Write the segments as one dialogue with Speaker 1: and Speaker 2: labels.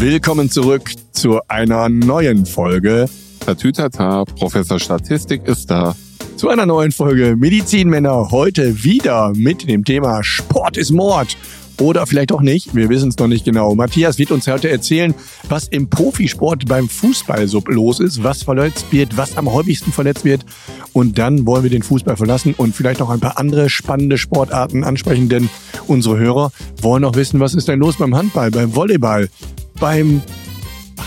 Speaker 1: Willkommen zurück zu einer neuen Folge.
Speaker 2: Tatütata, Professor Statistik ist da.
Speaker 1: Zu einer neuen Folge Medizinmänner. Heute wieder mit dem Thema Sport ist Mord. Oder vielleicht auch nicht, wir wissen es noch nicht genau. Matthias wird uns heute erzählen, was im Profisport beim Fußball so los ist, was verletzt wird, was am häufigsten verletzt wird. Und dann wollen wir den Fußball verlassen und vielleicht noch ein paar andere spannende Sportarten ansprechen, denn unsere Hörer wollen noch wissen, was ist denn los beim Handball, beim Volleyball, beim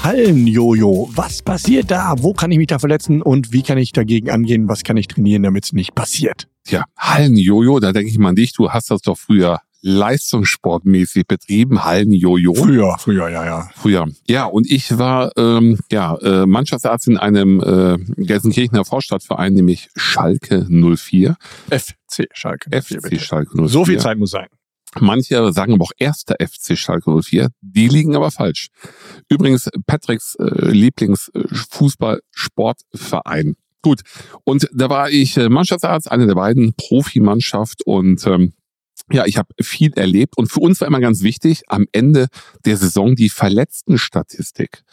Speaker 1: Hallenjojo. Was passiert da? Wo kann ich mich da verletzen und wie kann ich dagegen angehen? Was kann ich trainieren, damit es nicht passiert?
Speaker 2: Tja, Hallenjojo, da denke ich mal an dich. Du hast das doch früher leistungssportmäßig betrieben, Hallenjojo.
Speaker 1: Früher, früher, ja, ja.
Speaker 2: Früher. Ja, und ich war ähm, ja äh, Mannschaftsarzt in einem äh, Gelsenkirchener Vorstadtverein, nämlich Schalke 04.
Speaker 1: FC Schalke
Speaker 2: 04. FC Schalke 04.
Speaker 1: So viel Zeit muss sein.
Speaker 2: Manche sagen aber auch erster FC Schalke 04. Die liegen aber falsch. Übrigens Patricks äh, Lieblingsfußball-Sportverein. Gut, und da war ich äh, Mannschaftsarzt, eine der beiden Profimannschaft und ähm, ja, ich habe viel erlebt und für uns war immer ganz wichtig, am Ende der Saison die Verletztenstatistik.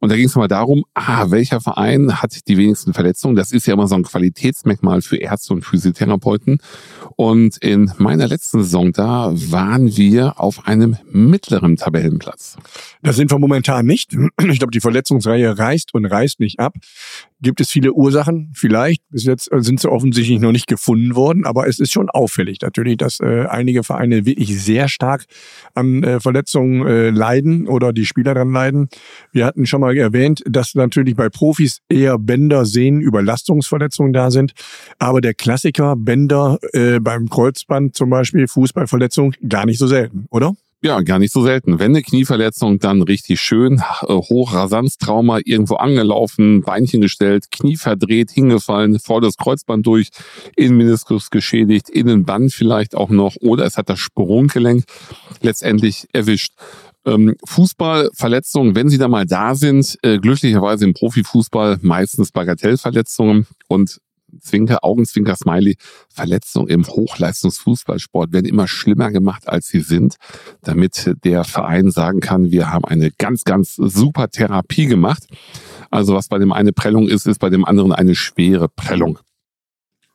Speaker 2: Und da ging es mal darum, ah, welcher Verein hat die wenigsten Verletzungen? Das ist ja immer so ein Qualitätsmerkmal für Ärzte und Physiotherapeuten. Und in meiner letzten Saison, da waren wir auf einem mittleren Tabellenplatz.
Speaker 1: Das sind wir momentan nicht. Ich glaube, die Verletzungsreihe reißt und reißt nicht ab. Gibt es viele Ursachen? Vielleicht. Bis jetzt sind sie offensichtlich noch nicht gefunden worden, aber es ist schon auffällig natürlich, dass äh, einige Vereine wirklich sehr stark an äh, Verletzungen äh, leiden oder die Spieler dann leiden. Wir hatten schon mal erwähnt, dass natürlich bei Profis eher Bänder, Sehnen, Überlastungsverletzungen da sind. Aber der Klassiker Bänder äh, beim Kreuzband zum Beispiel, Fußballverletzung, gar nicht so selten, oder?
Speaker 2: Ja, gar nicht so selten. Wenn eine Knieverletzung, dann richtig schön, äh, Hochrasanztrauma, irgendwo angelaufen, Beinchen gestellt, Knie verdreht, hingefallen, vor das Kreuzband durch, Innenmeniskus geschädigt, Innenband vielleicht auch noch, oder es hat das Sprunggelenk letztendlich erwischt. Ähm, Fußballverletzungen, wenn sie da mal da sind, äh, glücklicherweise im Profifußball meistens Bagatellverletzungen und Zwinker, Augenzwinker, Smiley, Verletzungen im Hochleistungsfußballsport werden immer schlimmer gemacht, als sie sind, damit der Verein sagen kann, wir haben eine ganz, ganz super Therapie gemacht. Also was bei dem eine Prellung ist, ist bei dem anderen eine schwere Prellung.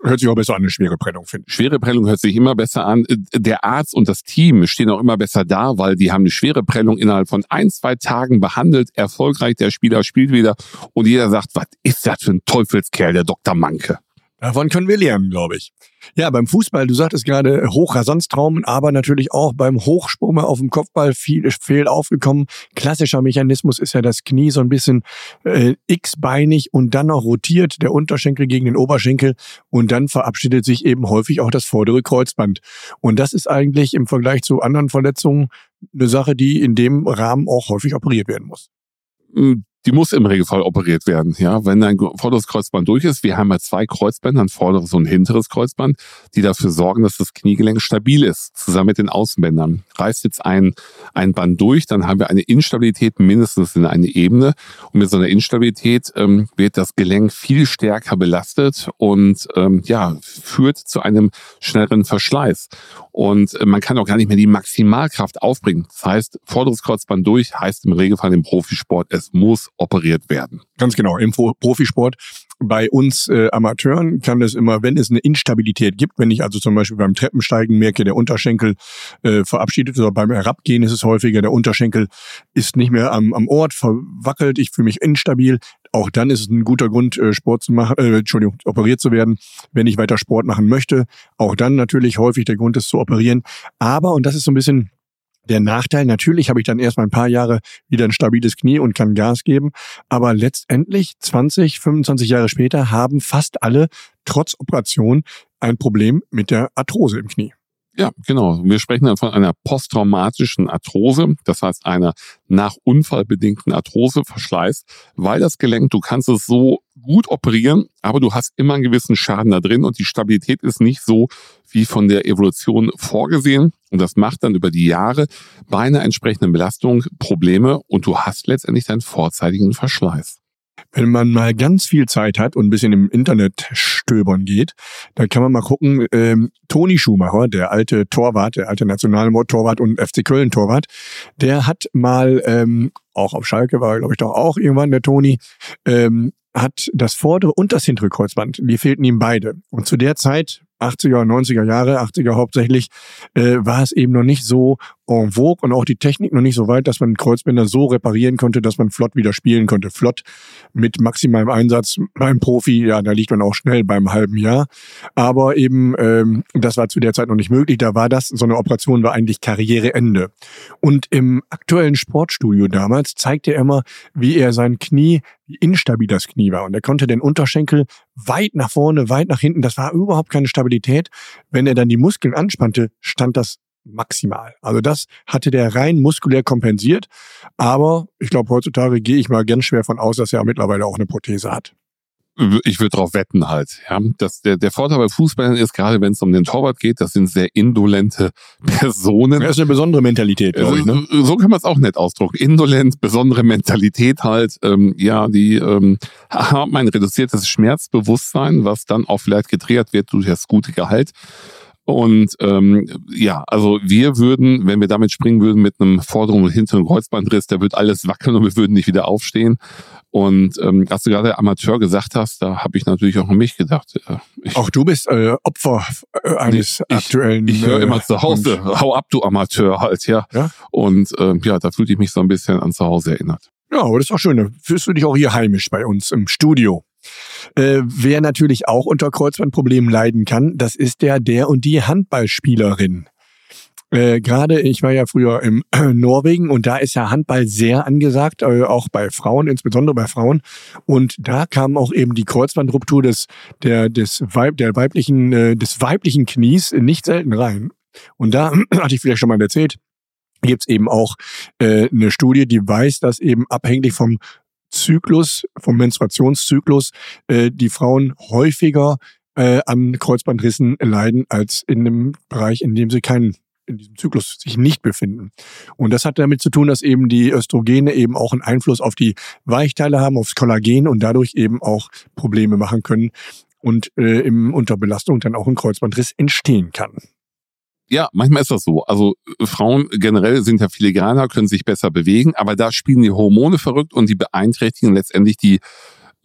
Speaker 1: Hört sich auch besser an, eine schwere Prellung, finde
Speaker 2: ich. Schwere Prellung hört sich immer besser an. Der Arzt und das Team stehen auch immer besser da, weil die haben eine schwere Prellung innerhalb von ein, zwei Tagen behandelt, erfolgreich. Der Spieler spielt wieder und jeder sagt, was ist das für ein Teufelskerl, der Dr. Manke.
Speaker 1: Davon können wir lernen, glaube ich. Ja, beim Fußball, du sagtest gerade Hochrasanztraumen, aber natürlich auch beim Hochsprung auf dem Kopfball viel fehlt aufgekommen. Klassischer Mechanismus ist ja das Knie so ein bisschen äh, x-beinig und dann noch rotiert, der Unterschenkel gegen den Oberschenkel und dann verabschiedet sich eben häufig auch das vordere Kreuzband. Und das ist eigentlich im Vergleich zu anderen Verletzungen eine Sache, die in dem Rahmen auch häufig operiert werden muss.
Speaker 2: Die muss im Regelfall operiert werden. Ja, wenn dein vorderes Kreuzband durch ist, wir haben ja zwei Kreuzbänder, ein vorderes und ein hinteres Kreuzband, die dafür sorgen, dass das Kniegelenk stabil ist, zusammen mit den Außenbändern. Reißt jetzt ein, ein Band durch, dann haben wir eine Instabilität mindestens in eine Ebene. Und mit so einer Instabilität ähm, wird das Gelenk viel stärker belastet und ähm, ja, führt zu einem schnelleren Verschleiß. Und äh, man kann auch gar nicht mehr die Maximalkraft aufbringen. Das heißt, vorderes Kreuzband durch heißt im Regelfall im Profisport, es muss operiert werden.
Speaker 1: Ganz genau, im Profisport. Bei uns äh, Amateuren kann es immer, wenn es eine Instabilität gibt, wenn ich also zum Beispiel beim Treppensteigen merke, der Unterschenkel äh, verabschiedet oder beim Herabgehen ist es häufiger, der Unterschenkel ist nicht mehr am, am Ort, verwackelt, ich fühle mich instabil. Auch dann ist es ein guter Grund, äh, Sport zu machen, äh, Entschuldigung, operiert zu werden, wenn ich weiter Sport machen möchte. Auch dann natürlich häufig der Grund ist zu operieren. Aber, und das ist so ein bisschen der Nachteil, natürlich habe ich dann erstmal ein paar Jahre wieder ein stabiles Knie und kann Gas geben, aber letztendlich 20, 25 Jahre später haben fast alle trotz Operation ein Problem mit der Arthrose im Knie.
Speaker 2: Ja, genau. Wir sprechen dann von einer posttraumatischen Arthrose, das heißt einer nach Unfall bedingten Arthroseverschleiß, weil das Gelenk, du kannst es so gut operieren, aber du hast immer einen gewissen Schaden da drin und die Stabilität ist nicht so wie von der Evolution vorgesehen. Und das macht dann über die Jahre bei einer entsprechenden Belastung Probleme und du hast letztendlich deinen vorzeitigen Verschleiß.
Speaker 1: Wenn man mal ganz viel Zeit hat und ein bisschen im Internet stöbern geht, dann kann man mal gucken, ähm, Toni Schumacher, der alte Torwart, der alte Nationaltorwart und FC Köln Torwart, der hat mal, ähm, auch auf Schalke war, glaube ich, doch auch irgendwann der Toni, ähm, hat das vordere und das hintere Kreuzband, die fehlten ihm beide. Und zu der Zeit, 80er, 90er Jahre, 80er hauptsächlich, äh, war es eben noch nicht so en vogue und auch die Technik noch nicht so weit, dass man Kreuzbänder so reparieren konnte, dass man flott wieder spielen konnte. Flott mit maximalem Einsatz beim Profi, ja, da liegt man auch schnell beim halben Jahr. Aber eben, ähm, das war zu der Zeit noch nicht möglich. Da war das, so eine Operation war eigentlich Karriereende. Und im aktuellen Sportstudio damals zeigte er immer, wie er sein Knie, wie instabil das Knie war. Und er konnte den Unterschenkel weit nach vorne, weit nach hinten, das war überhaupt keine Stabilität. Wenn er dann die Muskeln anspannte, stand das maximal. Also das hatte der rein muskulär kompensiert. Aber ich glaube, heutzutage gehe ich mal ganz schwer von aus, dass er mittlerweile auch eine Prothese hat.
Speaker 2: Ich würde darauf wetten halt. Ja, das, der, der Vorteil bei Fußballern ist, gerade wenn es um den Torwart geht, das sind sehr indolente Personen.
Speaker 1: Das ist eine besondere Mentalität, glaube ich. Ne?
Speaker 2: So kann man es auch nett ausdrücken. Indolent, besondere Mentalität halt. Ähm, ja, die ähm, haben ein reduziertes Schmerzbewusstsein, was dann auch vielleicht getriggert wird durch das gute Gehalt. Und ähm, ja, also wir würden, wenn wir damit springen würden mit einem vorderen und hinteren Kreuzbandriss, da wird alles wackeln und wir würden nicht wieder aufstehen. Und ähm, als du gerade Amateur gesagt hast, da habe ich natürlich auch an mich gedacht.
Speaker 1: Ich, auch du bist äh, Opfer äh, eines
Speaker 2: ich,
Speaker 1: aktuellen.
Speaker 2: Ich, ich höre immer zu Hause, hau ab, du Amateur halt, ja. ja? Und ähm, ja, da fühlte ich mich so ein bisschen an zu Hause erinnert.
Speaker 1: Ja, aber das ist auch schön. Da fühlst du dich auch hier heimisch bei uns im Studio. Äh, wer natürlich auch unter Kreuzbandproblemen leiden kann, das ist der, der und die Handballspielerin. Äh, Gerade ich war ja früher im äh, Norwegen und da ist ja Handball sehr angesagt, äh, auch bei Frauen, insbesondere bei Frauen. Und da kam auch eben die Kreuzbandruptur des, der, des, Weib, der weiblichen, äh, des weiblichen Knies nicht selten rein. Und da hatte ich vielleicht schon mal erzählt, gibt es eben auch äh, eine Studie, die weiß, dass eben abhängig vom Zyklus, vom Menstruationszyklus, äh, die Frauen häufiger äh, an Kreuzbandrissen leiden als in dem Bereich, in dem sie keinen in diesem Zyklus sich nicht befinden. Und das hat damit zu tun, dass eben die Östrogene eben auch einen Einfluss auf die Weichteile haben, aufs Kollagen und dadurch eben auch Probleme machen können und äh, im Unterbelastung dann auch ein Kreuzbandriss entstehen kann.
Speaker 2: Ja, manchmal ist das so. Also äh, Frauen generell sind ja filigraner, können sich besser bewegen, aber da spielen die Hormone verrückt und die beeinträchtigen letztendlich die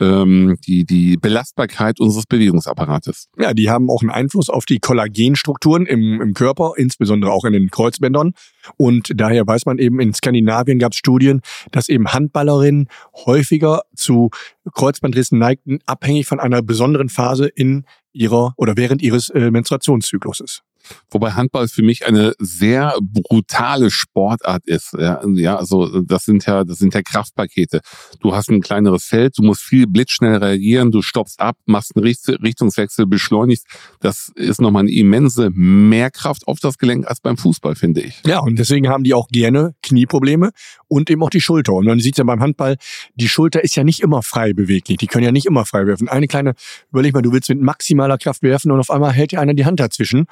Speaker 2: ähm, die, die Belastbarkeit unseres Bewegungsapparates.
Speaker 1: Ja, die haben auch einen Einfluss auf die Kollagenstrukturen im, im Körper, insbesondere auch in den Kreuzbändern. Und daher weiß man eben, in Skandinavien gab es Studien, dass eben Handballerinnen häufiger zu Kreuzbandrissen neigten, abhängig von einer besonderen Phase in ihrer oder während ihres äh, Menstruationszykluses.
Speaker 2: Wobei Handball für mich eine sehr brutale Sportart ist. Ja, ja, also das sind ja, das sind ja Kraftpakete. Du hast ein kleineres Feld, du musst viel blitzschnell reagieren, du stoppst ab, machst einen Richtungswechsel, beschleunigst. Das ist nochmal eine immense Mehrkraft auf das Gelenk als beim Fußball, finde ich.
Speaker 1: Ja, und deswegen haben die auch gerne Knieprobleme und eben auch die Schulter. Und man sieht ja beim Handball, die Schulter ist ja nicht immer frei beweglich. Die können ja nicht immer frei werfen. Eine kleine, überleg mal, du willst mit maximaler Kraft werfen und auf einmal hält dir einer die Hand dazwischen.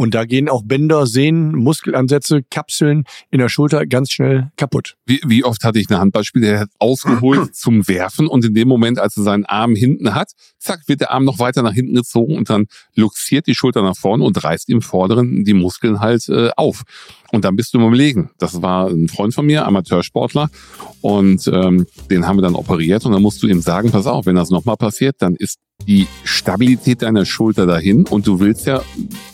Speaker 1: Und da gehen auch Bänder, Sehnen, Muskelansätze, Kapseln in der Schulter ganz schnell kaputt.
Speaker 2: Wie, wie oft hatte ich einen Handballspieler, der hat ausgeholt zum Werfen und in dem Moment, als er seinen Arm hinten hat, zack, wird der Arm noch weiter nach hinten gezogen und dann luxiert die Schulter nach vorne und reißt im Vorderen die Muskeln halt äh, auf. Und dann bist du im Überlegen. Das war ein Freund von mir, Amateursportler, und ähm, den haben wir dann operiert und dann musst du ihm sagen, pass auf, wenn das nochmal passiert, dann ist die Stabilität deiner Schulter dahin und du willst ja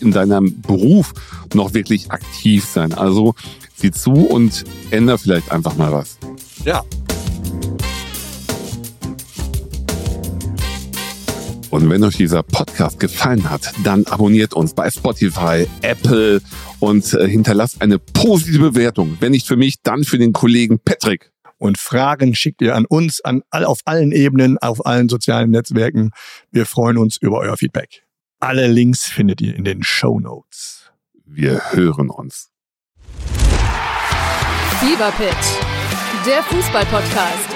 Speaker 2: in deinem Beruf noch wirklich aktiv sein. Also sieh zu und änder vielleicht einfach mal was.
Speaker 1: Ja.
Speaker 2: Und wenn euch dieser Podcast gefallen hat, dann abonniert uns bei Spotify, Apple und äh, hinterlasst eine positive Bewertung. Wenn nicht für mich, dann für den Kollegen Patrick.
Speaker 1: Und Fragen schickt ihr an uns, an all, auf allen Ebenen, auf allen sozialen Netzwerken. Wir freuen uns über euer Feedback. Alle Links findet ihr in den Show Notes.
Speaker 2: Wir hören uns.
Speaker 3: Fever Pitch, der Fußballpodcast.